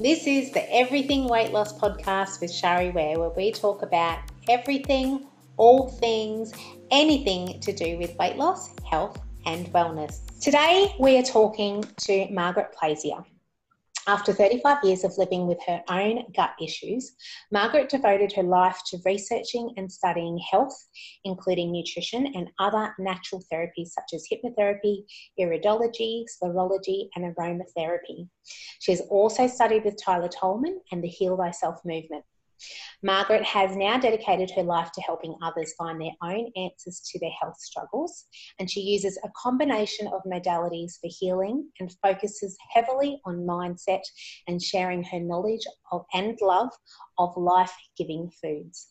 This is the Everything Weight Loss podcast with Shari Ware, where we talk about everything, all things, anything to do with weight loss, health, and wellness. Today, we are talking to Margaret Plazier. After 35 years of living with her own gut issues, Margaret devoted her life to researching and studying health, including nutrition and other natural therapies such as hypnotherapy, iridology, sclerology, and aromatherapy. She has also studied with Tyler Tolman and the Heal Thyself movement. Margaret has now dedicated her life to helping others find their own answers to their health struggles, and she uses a combination of modalities for healing and focuses heavily on mindset and sharing her knowledge of and love of life giving foods.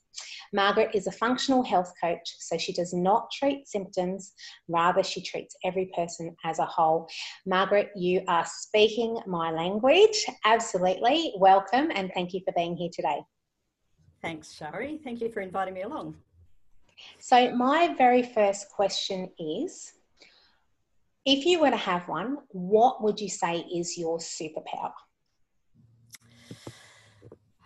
Margaret is a functional health coach, so she does not treat symptoms, rather, she treats every person as a whole. Margaret, you are speaking my language. Absolutely. Welcome and thank you for being here today. Thanks, Shari. Thank you for inviting me along. So, my very first question is if you were to have one, what would you say is your superpower?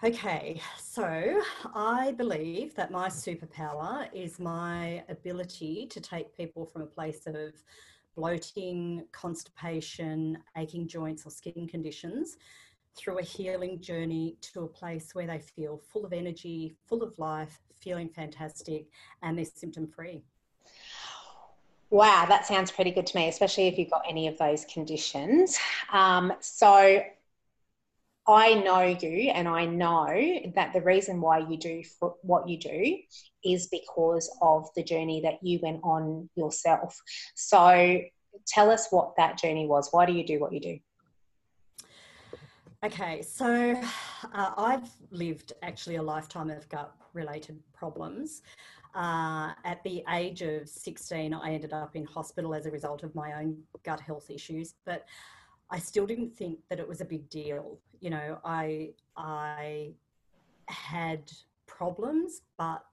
Okay, so I believe that my superpower is my ability to take people from a place of bloating, constipation, aching joints, or skin conditions through a healing journey to a place where they feel full of energy, full of life, feeling fantastic, and they're symptom free. Wow, that sounds pretty good to me, especially if you've got any of those conditions. Um, so, I know you, and I know that the reason why you do what you do is because of the journey that you went on yourself. So, tell us what that journey was. Why do you do what you do? Okay, so uh, I've lived actually a lifetime of gut related problems. Uh, at the age of 16, I ended up in hospital as a result of my own gut health issues, but I still didn't think that it was a big deal. You know, I I had problems, but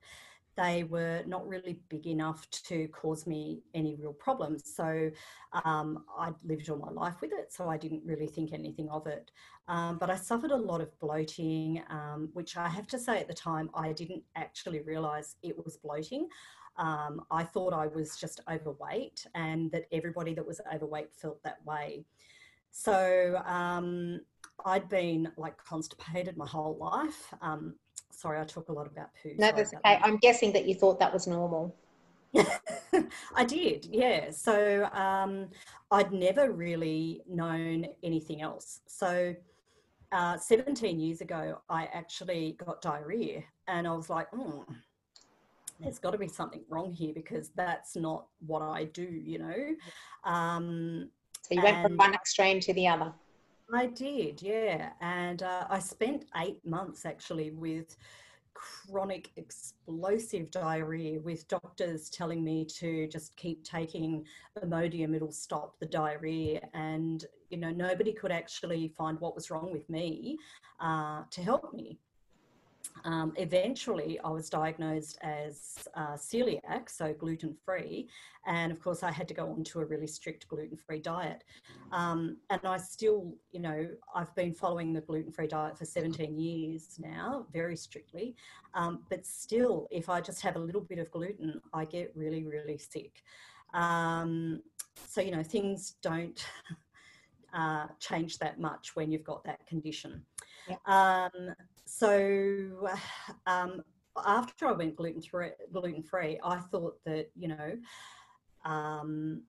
they were not really big enough to cause me any real problems. So um, I'd lived all my life with it, so I didn't really think anything of it. Um, but I suffered a lot of bloating, um, which I have to say at the time I didn't actually realize it was bloating. Um, I thought I was just overweight and that everybody that was overweight felt that way. So um, I'd been like constipated my whole life. Um, sorry, I talk a lot about poo. No, that's okay. I'm guessing that you thought that was normal. I did, yeah. So um, I'd never really known anything else. So uh, 17 years ago, I actually got diarrhea, and I was like, oh, there's got to be something wrong here because that's not what I do, you know. Um, so you went from one extreme to the other. I did, yeah. And uh, I spent eight months actually with chronic explosive diarrhea with doctors telling me to just keep taking Imodium, it'll stop the diarrhea. And, you know, nobody could actually find what was wrong with me uh, to help me. Um, eventually, I was diagnosed as uh, celiac, so gluten free. And of course, I had to go on to a really strict gluten free diet. Um, and I still, you know, I've been following the gluten free diet for 17 years now, very strictly. Um, but still, if I just have a little bit of gluten, I get really, really sick. Um, so, you know, things don't. Uh, change that much when you've got that condition. Yeah. Um, so um, after I went gluten free, gluten free, I thought that you know um,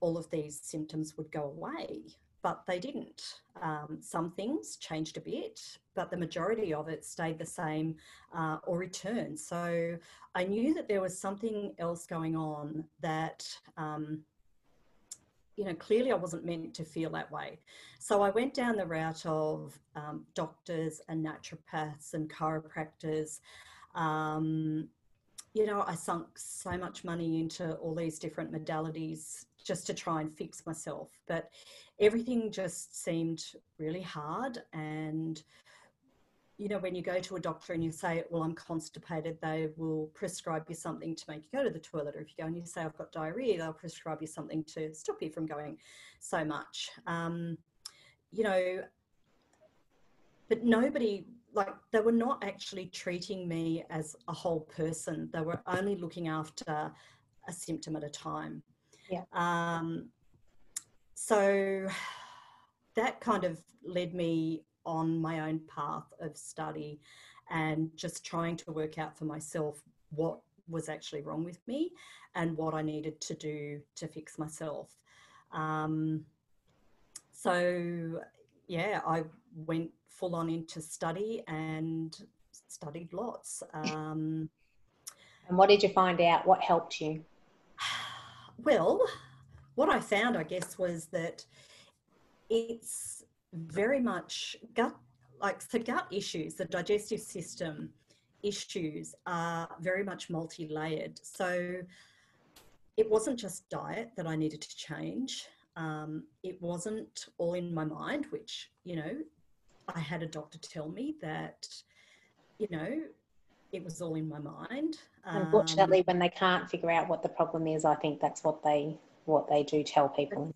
all of these symptoms would go away, but they didn't. Um, some things changed a bit, but the majority of it stayed the same uh, or returned. So I knew that there was something else going on that um, you know, clearly I wasn't meant to feel that way. So I went down the route of um, doctors and naturopaths and chiropractors. Um, you know, I sunk so much money into all these different modalities just to try and fix myself, but everything just seemed really hard and you know, when you go to a doctor and you say, well, I'm constipated, they will prescribe you something to make you go to the toilet. Or if you go and you say, I've got diarrhea, they'll prescribe you something to stop you from going so much. Um, you know, but nobody like they were not actually treating me as a whole person. They were only looking after a symptom at a time. Yeah. Um, so that kind of led me on my own path of study and just trying to work out for myself what was actually wrong with me and what I needed to do to fix myself. Um, so, yeah, I went full on into study and studied lots. Um, and what did you find out? What helped you? Well, what I found, I guess, was that it's very much gut, like the gut issues, the digestive system issues are very much multi layered. So it wasn't just diet that I needed to change. Um, it wasn't all in my mind, which, you know, I had a doctor tell me that, you know, it was all in my mind. Unfortunately, um, when they can't figure out what the problem is, I think that's what they what they do tell people.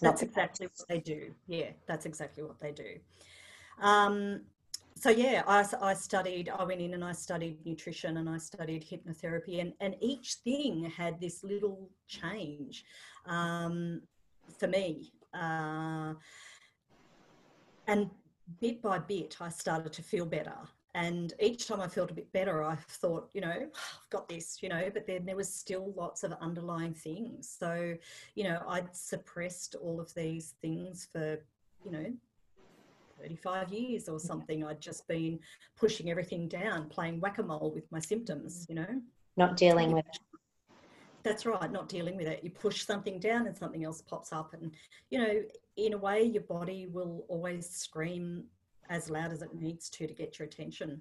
That's, exactly what they do. Yeah, that's exactly what they do. Um, so yeah, I, I studied, I went in and I studied nutrition and I studied hypnotherapy and, and each thing had this little change um, for me. Uh, and bit by bit, I started to feel better. And each time I felt a bit better, I thought, you know, oh, I've got this, you know, but then there was still lots of underlying things. So, you know, I'd suppressed all of these things for, you know, 35 years or something. I'd just been pushing everything down, playing whack a mole with my symptoms, mm. you know. Not dealing with it. That's right, not dealing with it. You push something down and something else pops up. And, you know, in a way, your body will always scream as loud as it needs to to get your attention.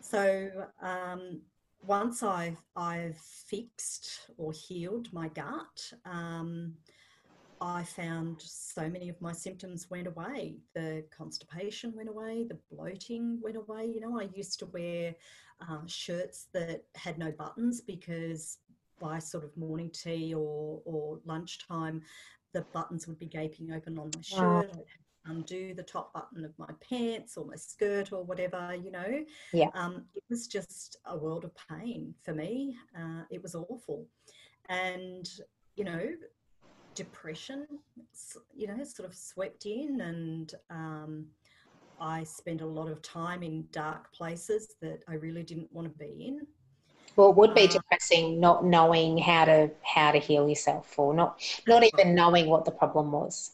So, um, once I've, I've fixed or healed my gut, um, I found so many of my symptoms went away. The constipation went away, the bloating went away. You know, I used to wear uh, shirts that had no buttons because by sort of morning tea or, or lunchtime, the buttons would be gaping open on my shirt. I'd undo the top button of my pants or my skirt or whatever, you know. Yeah. Um, it was just a world of pain for me. Uh, it was awful. And, you know, depression, you know, sort of swept in, and um, I spent a lot of time in dark places that I really didn't want to be in. Well, it would be uh, depressing not knowing how to how to heal yourself, or not not even knowing what the problem was.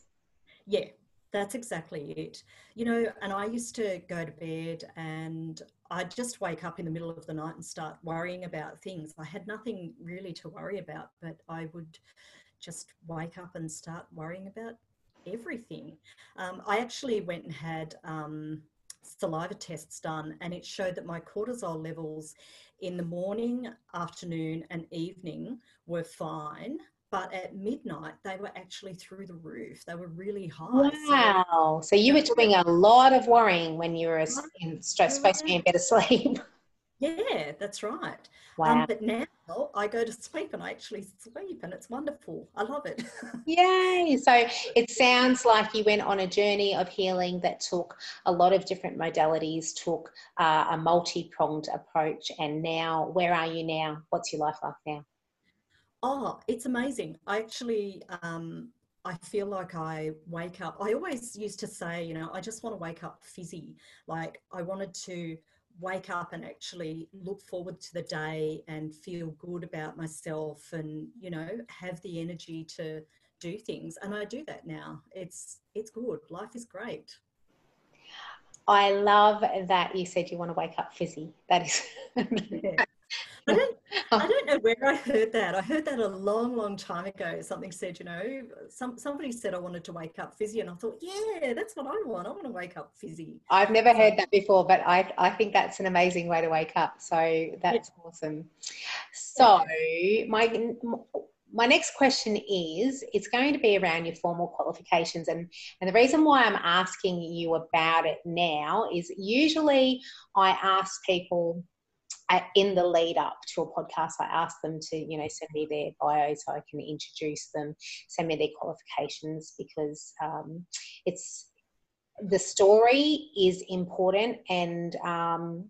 Yeah, that's exactly it. You know, and I used to go to bed and I'd just wake up in the middle of the night and start worrying about things. I had nothing really to worry about, but I would just wake up and start worrying about everything. Um, I actually went and had um, saliva tests done, and it showed that my cortisol levels in the morning, afternoon, and evening were fine. But at midnight, they were actually through the roof. They were really high. Wow. So, so you were doing a lot of worrying when you were in, supposed to be in bed asleep. Yeah, that's right. Um, wow. Um, but now I go to sleep and I actually sleep and it's wonderful. I love it. Yay. So it sounds like you went on a journey of healing that took a lot of different modalities, took uh, a multi pronged approach. And now, where are you now? What's your life like now? Oh, it's amazing. I actually, um, I feel like I wake up. I always used to say, you know, I just want to wake up fizzy. Like I wanted to wake up and actually look forward to the day and feel good about myself and you know have the energy to do things and i do that now it's it's good life is great i love that you said you want to wake up fizzy that is yeah. I don't, oh. I don't know where I heard that. I heard that a long, long time ago. Something said, you know, some somebody said I wanted to wake up fizzy, and I thought, yeah, that's what I want. I want to wake up fizzy. I've never heard that before, but I I think that's an amazing way to wake up. So that's yeah. awesome. So my my next question is it's going to be around your formal qualifications and and the reason why i'm asking you about it now is usually i ask people in the lead up to a podcast, I ask them to, you know, send me their bio so I can introduce them, send me their qualifications because um, it's the story is important and um,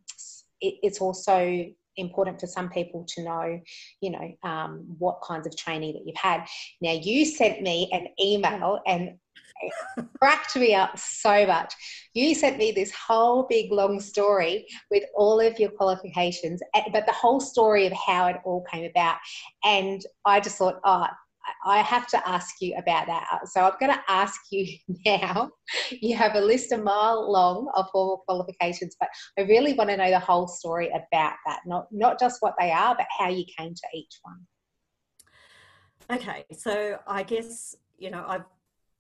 it, it's also important for some people to know, you know, um, what kinds of training that you've had. Now, you sent me an email and cracked me up so much. You sent me this whole big long story with all of your qualifications, eh, but the whole story of how it all came about. And I just thought, oh, I have to ask you about that. So I'm going to ask you now. You have a list a mile long of formal qualifications, but I really want to know the whole story about that, not not just what they are, but how you came to each one. Okay, so I guess you know I've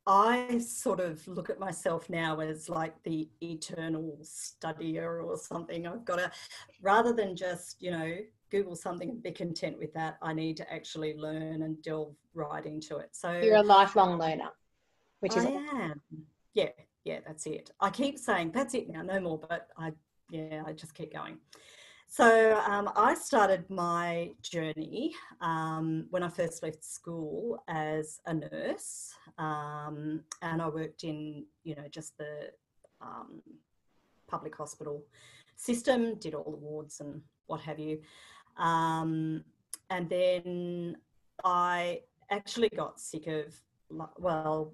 I sort of look at myself now as like the eternal studier or something. I've got to, rather than just, you know, Google something and be content with that, I need to actually learn and delve right into it. So you're a lifelong learner, which is I am. Yeah, yeah, that's it. I keep saying that's it now, no more, but I yeah, I just keep going. So um, I started my journey um, when I first left school as a nurse, um, and I worked in you know just the um, public hospital system, did all the wards and what have you. Um, and then I actually got sick of, well,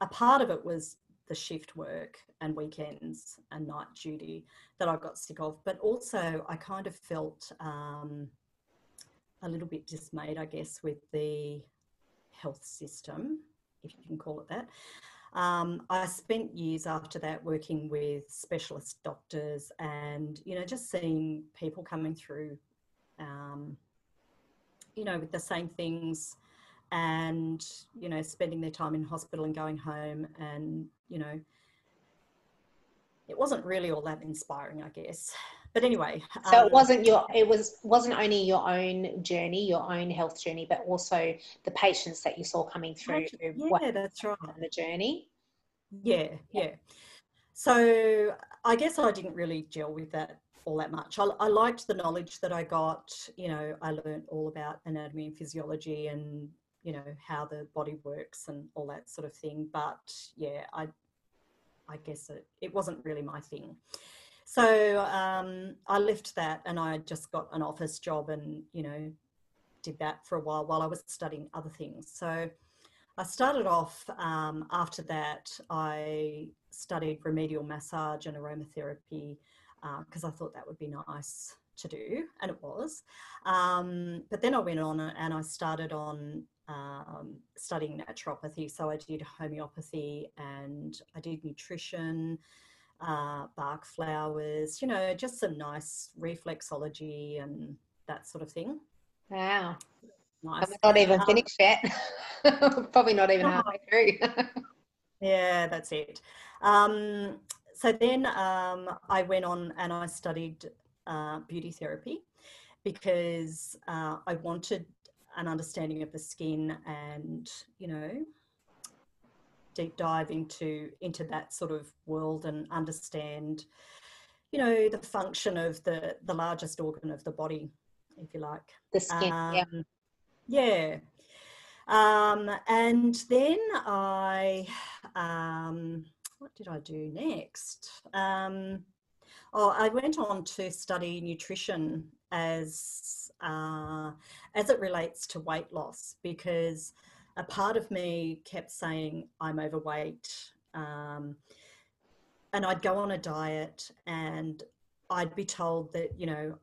a part of it was the shift work and weekends and night duty that I got sick of, but also I kind of felt um, a little bit dismayed, I guess, with the health system, if you can call it that. Um, I spent years after that working with specialist doctors and, you know, just seeing people coming through um, you know, with the same things and, you know, spending their time in hospital and going home and, you know, it wasn't really all that inspiring, I guess. But anyway, so um, it wasn't your it was wasn't only your own journey, your own health journey, but also the patients that you saw coming through. Yeah, that's right. On The journey. Yeah, yeah. So I guess I didn't really gel with that all that much. I, I, liked the knowledge that I got. You know, I learned all about anatomy and physiology and you know how the body works and all that sort of thing. But yeah, I I guess it, it wasn't really my thing. So um, I left that and I just got an office job and you know did that for a while while I was studying other things. So I started off um, after that. I studied remedial massage and aromatherapy because uh, I thought that would be nice to do, and it was. Um, but then I went on and I started on um, studying naturopathy. So I did homeopathy and I did nutrition, uh, Bach flowers, you know, just some nice reflexology and that sort of thing. Wow. Nice. I'm not even um, finished yet. Probably not even halfway through. yeah, that's it. Um, so then um, I went on and I studied uh, beauty therapy because uh, I wanted an understanding of the skin and, you know, deep dive into into that sort of world and understand, you know, the function of the the largest organ of the body, if you like. The skin. Um, yeah. Yeah. Um, and then I um, what did I do next? Um, oh, I went on to study nutrition as uh, as it relates to weight loss because a part of me kept saying I'm overweight, um, and I'd go on a diet and I'd be told that you know,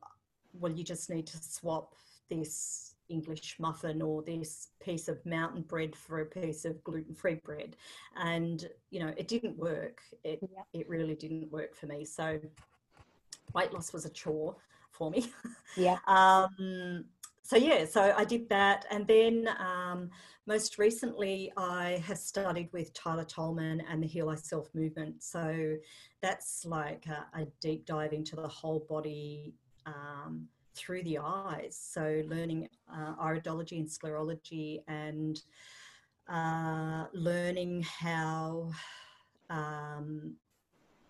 well, you just need to swap this English muffin or this piece of mountain bread for a piece of gluten-free bread. And, you know, it didn't work. It, yeah. it really didn't work for me. So weight loss was a chore for me. Yeah. um, so yeah, so I did that. And then um, most recently I have studied with Tyler Tolman and the Heal Thyself movement. So that's like a, a deep dive into the whole body um, through the eyes. So learning uh, iridology and sclerology and uh, learning how, um,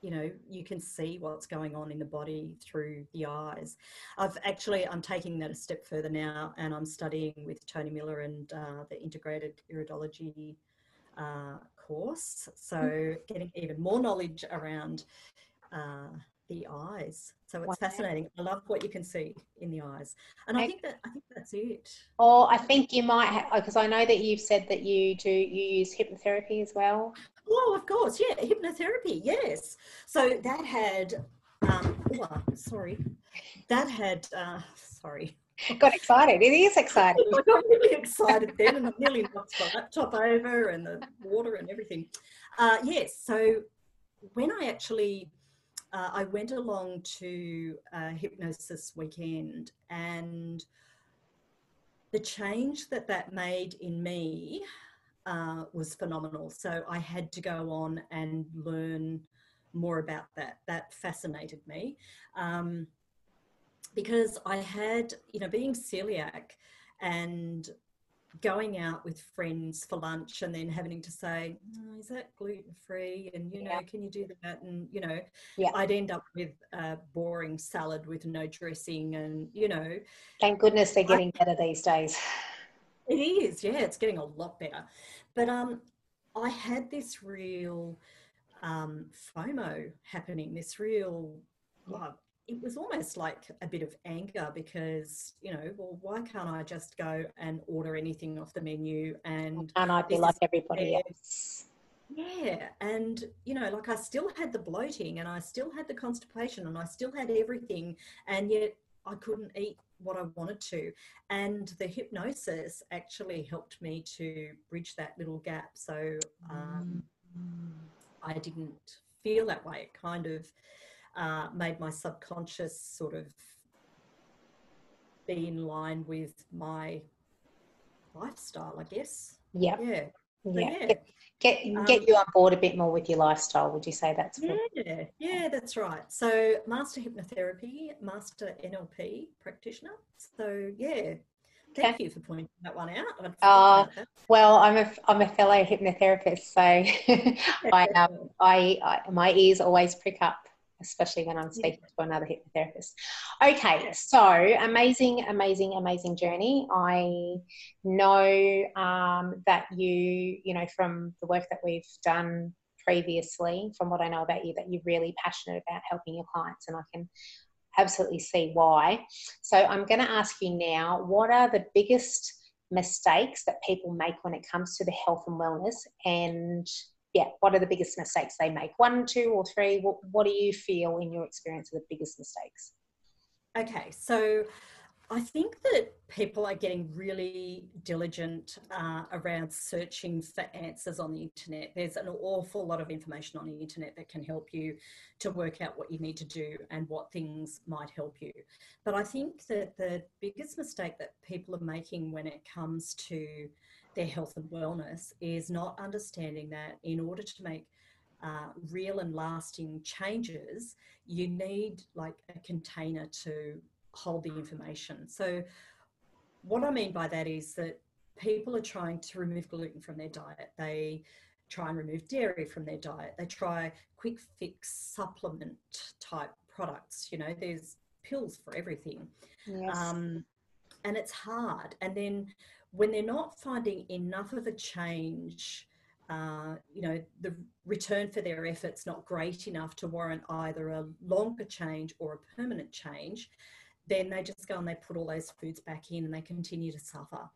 you know, you can see what's going on in the body through the eyes. I've actually, I'm taking that a step further now and I'm studying with Tony Miller and uh, the integrated iridology uh, course. So mm-hmm. getting even more knowledge around uh, the eyes. So it's fascinating. I love what you can see in the eyes, and I, think that I think that's it. Or I think you might because I know that you've said that you do you use hypnotherapy as well. Oh, of course, yeah, hypnotherapy, yes. So that had, um, oh, sorry, that had, uh, sorry, got excited. It is exciting. I got really excited then, and I nearly knocked the laptop over and the water and everything. Uh, yes, so when I actually uh, I went along to a hypnosis weekend, and the change that that made in me uh, was phenomenal. So I had to go on and learn more about that. That fascinated me. Um, because I had, you know, being celiac and going out with friends for lunch and then having to say, oh, is that gluten free? And, you know, yeah. can you do that? And, you know, yeah. I'd end up with a boring salad with no dressing and, you know. Thank goodness they're getting I, better these days. It is, yeah, it's getting a lot better. But um, I had this real um, FOMO happening, this real, well, it was almost like a bit of anger because you know well why can't i just go and order anything off the menu? And and i'd be like everybody else? Yeah and you know like i still had the bloating and i still had the constipation and i still had everything and yet i couldn't eat what i wanted to. And the hypnosis actually helped me to bridge that little gap. So um, mm. i didn't feel that way. It kind of uh, made my subconscious sort of be in line with my lifestyle, I guess. Yep. Yeah. Yeah. yeah. Get get, um, you on board a bit more with your lifestyle. Would you say that's? Yeah, yeah, that's right. So master hypnotherapy, master NLP practitioner. So yeah, Thank you for pointing that one out. Uh, well, I'm a I'm a fellow hypnotherapist, so I, um, I, I my ears always prick up especially when I'm speaking yeah. to another hypnotherapist. Okay, so amazing, amazing, amazing journey. I know um, that you, you know, from the work that we've done previously, from what I know about you, that you're really passionate about helping your clients, and I can absolutely see why. So I'm going to ask you now what are the biggest mistakes that people make when it comes to the health and wellness and yeah, what are the biggest mistakes they make? One, two, or three? What, what do you feel in your experience are the biggest mistakes? Okay, so I think that people are getting really diligent uh, around searching for answers on the internet. There's an awful lot of information on the internet that can help you to work out what you need to do and what things might help you. But I think that the biggest mistake that people are making when it comes to their health and wellness is not understanding that in order to make uh, real and lasting changes, you need like a container to hold the information. So, what I mean by that is that people are trying to remove gluten from their diet. They try and remove dairy from their diet. They try quick fix supplement type products. You know, there's pills for everything. Yes. Um, and it's hard. And then when they're not finding enough of a change, uh, you know, the return for their efforts not great enough to warrant either a longer change or a permanent change, then they just go and they put all those foods back in and they continue to suffer.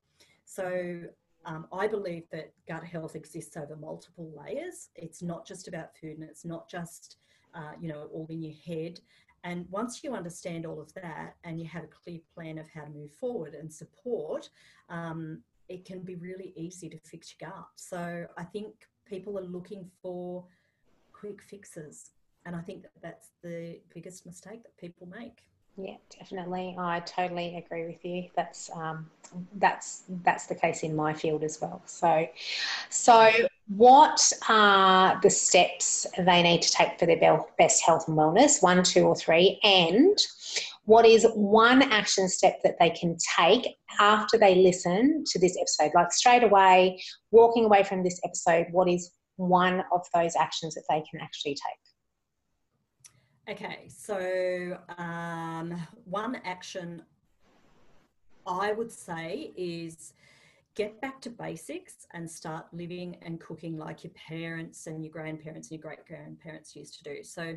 So um, I believe that gut health exists over multiple layers. It's not just about food and it's not just, uh, you know, all in your head. And once you understand all of that and you have a clear plan of how to move forward and support, um, it can be really easy to fix your gut. So I think people are looking for quick fixes. And I think that that's the biggest mistake that people make. Yeah, definitely. I totally agree with you. That's um, that's that's the case in my field as well. So, so what are the steps they need to take for their best health and wellness? One, two, or three, and what is one action step that they can take after they listen to this episode? Like straight away, walking away from this episode, what is one of those actions that they can actually take? Okay, so um, one action I would say is get back to basics and start living and cooking like your parents and your grandparents and your great grandparents used to do. So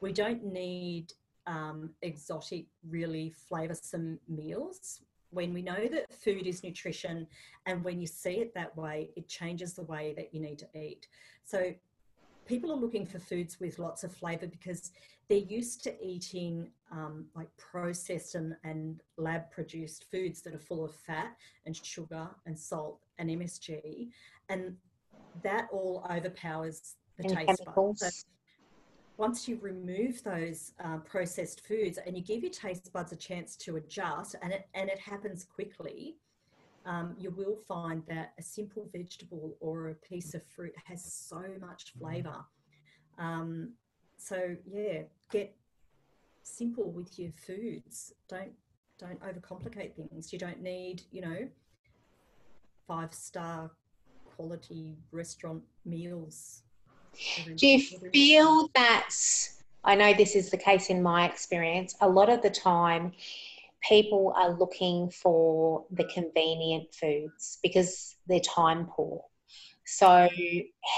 we don't need um, exotic, really flavoursome meals. When we know that food is nutrition, and when you see it that way, it changes the way that you need to eat. So people are looking for foods with lots of flavour because they're used to eating um, like processed and, and lab produced foods that are full of fat and sugar and salt and MSG, and that all overpowers the and taste buds. So once you remove those uh, processed foods and you give your taste buds a chance to adjust, and it and it happens quickly. Um, you will find that a simple vegetable or a piece of fruit has so much flavour. Um, so yeah, get simple with your foods. Don't don't overcomplicate things. You don't need, you know, five star quality restaurant meals. Do you feel that I know this is the case in my experience, a lot of the time people are looking for the convenient foods because they're time poor. So,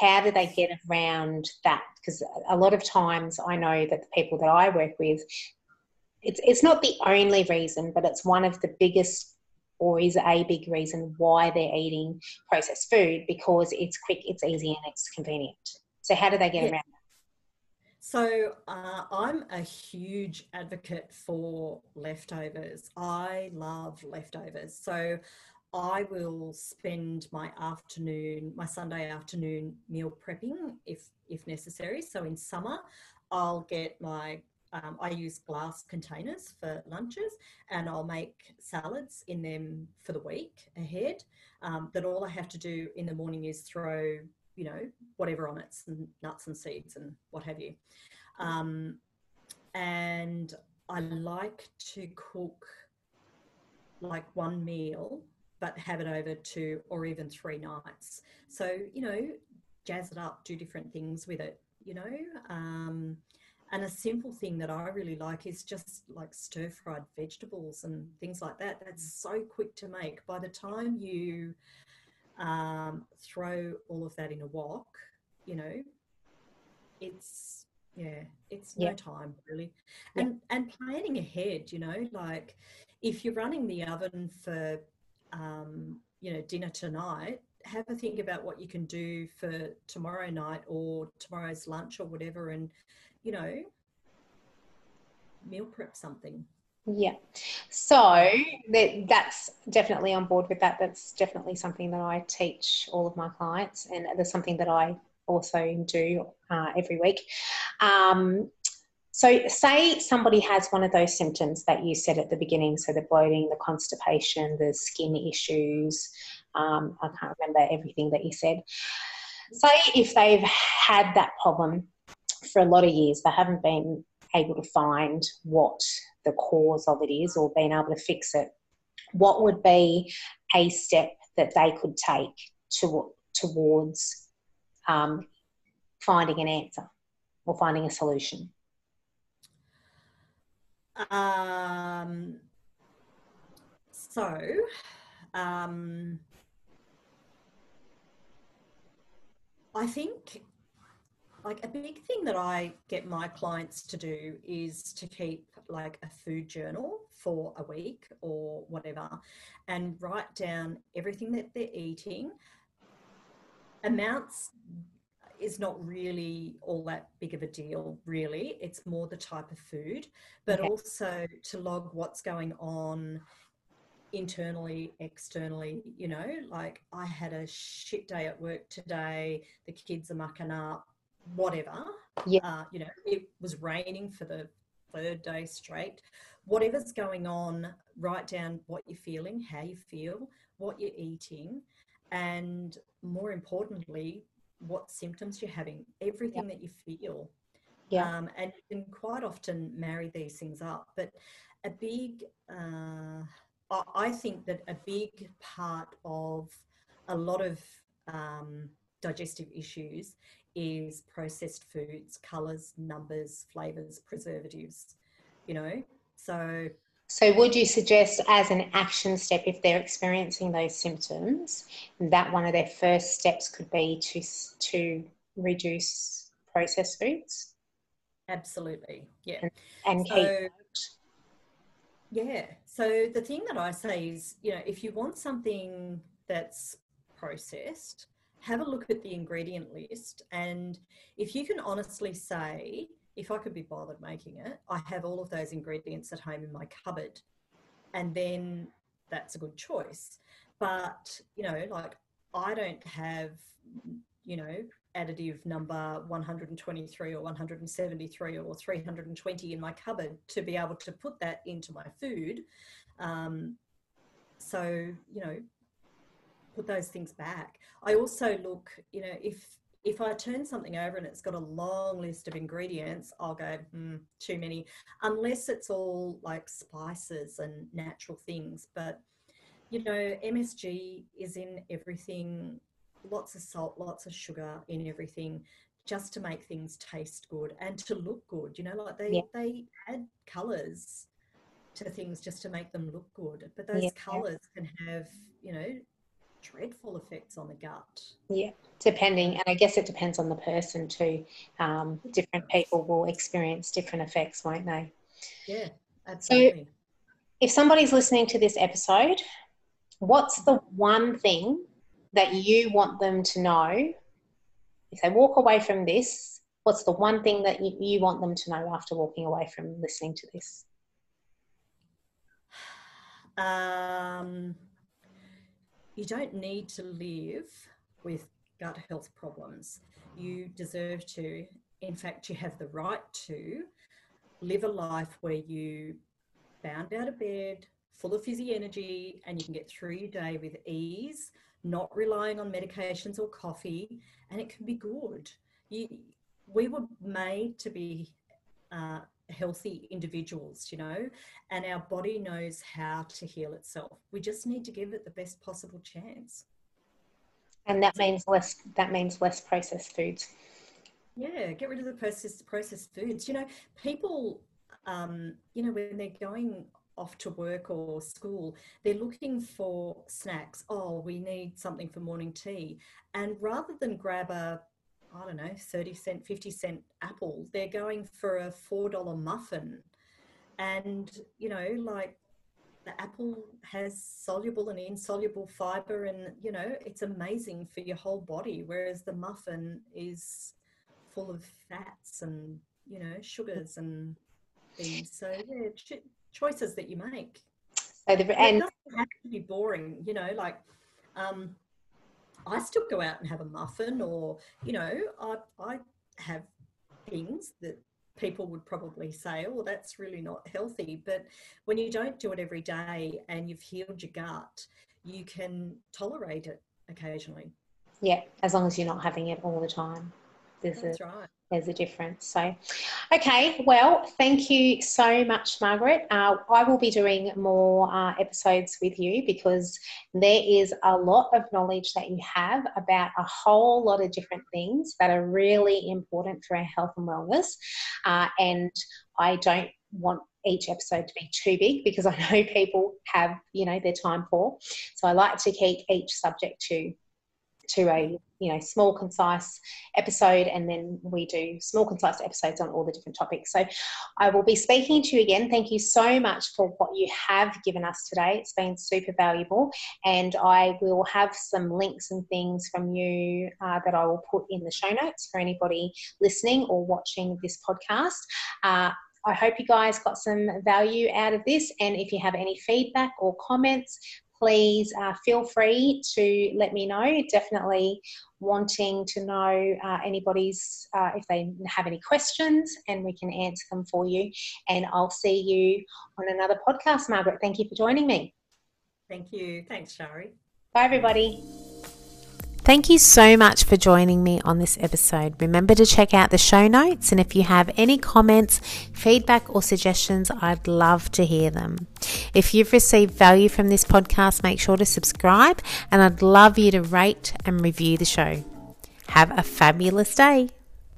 how do they get around that? Because a lot of times I know that the people that I work with, it's, it's not the only reason, but it's one of the biggest or is a big reason why they're eating processed food because it's quick, it's easy, and it's convenient. So, how do they get yeah. around that? So, uh, I'm a huge advocate for leftovers. I love leftovers. So, I will spend my afternoon, my Sunday afternoon meal prepping if if necessary. So in summer, I'll get my um, I use glass containers for lunches, and I'll make salads in them for the week ahead. Um, that all I have to do in the morning is throw, you know, whatever on it, nuts and seeds and what have you. Um, and I like to cook like one meal but have it over two or even three nights. So, you know, jazz it up, do different things with it, you know. Um, and a simple thing that I really like is just like stir fried vegetables and things like that. That's so quick to make. By the time you um, throw all of that in a wok, you know, it's yeah, it's no time really. And and planning ahead, you know, like if you're running the oven for um, you know, dinner tonight, have a think about what you can do for tomorrow night or tomorrow's lunch or whatever, and you know, meal prep something. Yeah. So that, that's definitely on board with that. That's definitely something that I teach all of my clients, and there's something that I also do uh, every week. Um, so, say somebody has one of those symptoms that you said at the beginning so the bloating, the constipation, the skin issues. Um, I can't remember everything that you said. Say if they've had that problem for a lot of years, they haven't been able to find what the cause of it is or being able to fix it, what would be a step that they could take to, towards um, finding an answer or finding a solution? Um, so, um, I think like a big thing that I get my clients to do is to keep like a food journal for a week or whatever and write down everything that they're eating, amounts is not really all that big of a deal, really. It's more the type of food, but okay. also to log what's going on internally, externally. You know, like I had a shit day at work today, the kids are mucking up, whatever. Yeah. Uh, you know, it was raining for the third day straight. Whatever's going on, write down what you're feeling, how you feel, what you're eating, and more importantly, what symptoms you're having, everything that you feel. Yeah. Um, and you can quite often marry these things up. But a big, uh, I think that a big part of a lot of um, digestive issues is processed foods, colours, numbers, flavours, preservatives, you know. So So, would you suggest as an action step, if they're experiencing those symptoms, that one of their first steps could be to to reduce processed foods? Absolutely, yeah. And, and so, keep. Yeah. So the thing that I say is, you know, if you want something that's processed, have a look at the ingredient list. And if you can honestly say, if I could be bothered making it, I have all of those ingredients at home in my cupboard. And then that's a good choice. But, you know, like I don't have, you know, additive number 123 or 173 or 320 in my cupboard to be able to put that into my food. Um, so, you know, put those things back. I also look, you know, if if I turn something over and it's got a long list of ingredients, I'll go, hmm, too many, unless it's all like spices and natural things. But, you know, MSG is in everything, lots of salt, lots of sugar in everything, just to make things taste good and to look good. You know, like they, yeah. they add colours to things just to make them look good. But those yeah. colours can have, you know, dreadful effects on the gut. Yeah, depending, and I guess it depends on the person too. Um, different people will experience different effects, won't they? Yeah, absolutely. So, if somebody's listening to this episode, what's the one thing that you want them to know? If they walk away from this, what's the one thing that you, you want them to know after walking away from listening to this? Um, you don't need to live with gut health problems. You deserve to, in fact, you have the right to live a life where you bound out of bed, full of fizzy energy, and you can get through your day with ease, not relying on medications or coffee, and it can be good. You, we were made to be uh, healthy individuals, you know, and our body knows how to heal itself. We just need to give it the best possible chance. And that means less that means less processed foods. Yeah, get rid of the processed processed foods. You know, people um, you know, when they're going off to work or school, they're looking for snacks. Oh, we need something for morning tea. And rather than grab a I don't know, 30 cent, 50 cent apple. They're going for a $4 muffin. And, you know, like the apple has soluble and insoluble fiber, and, you know, it's amazing for your whole body. Whereas the muffin is full of fats and, you know, sugars and things. So, yeah, ch- choices that you make. So the, and it doesn't have to be boring, you know, like, um, I still go out and have a muffin, or you know, I I have things that people would probably say, "Oh, that's really not healthy." But when you don't do it every day and you've healed your gut, you can tolerate it occasionally. Yeah, as long as you're not having it all the time. There's that's a, right there's a difference. So, okay, well, thank you so much, Margaret. Uh, I will be doing more uh, episodes with you because there is a lot of knowledge that you have about a whole lot of different things that are really important for our health and wellness. Uh, and I don't want each episode to be too big because I know people have, you know, their time poor. So I like to keep each subject to to a you know small concise episode and then we do small concise episodes on all the different topics. So i will be speaking to you again. Thank you so much for what you have given us today. It's been super valuable and i will have some links and things from you uh, that i will put in the show notes for anybody listening or watching this podcast. Uh, I hope you guys got some value out of this. And if you have any feedback or comments, please uh, feel free to let me know. Definitely wanting to know uh, anybody's, uh, if they have any questions, and we can answer them for you. And I'll see you on another podcast, Margaret. Thank you for joining me. Thank you. Thanks, Shari. Bye, everybody. Thank you so much for joining me on this episode. Remember to check out the show notes, and if you have any comments, feedback, or suggestions, I'd love to hear them. If you've received value from this podcast, make sure to subscribe, and I'd love you to rate and review the show. Have a fabulous day.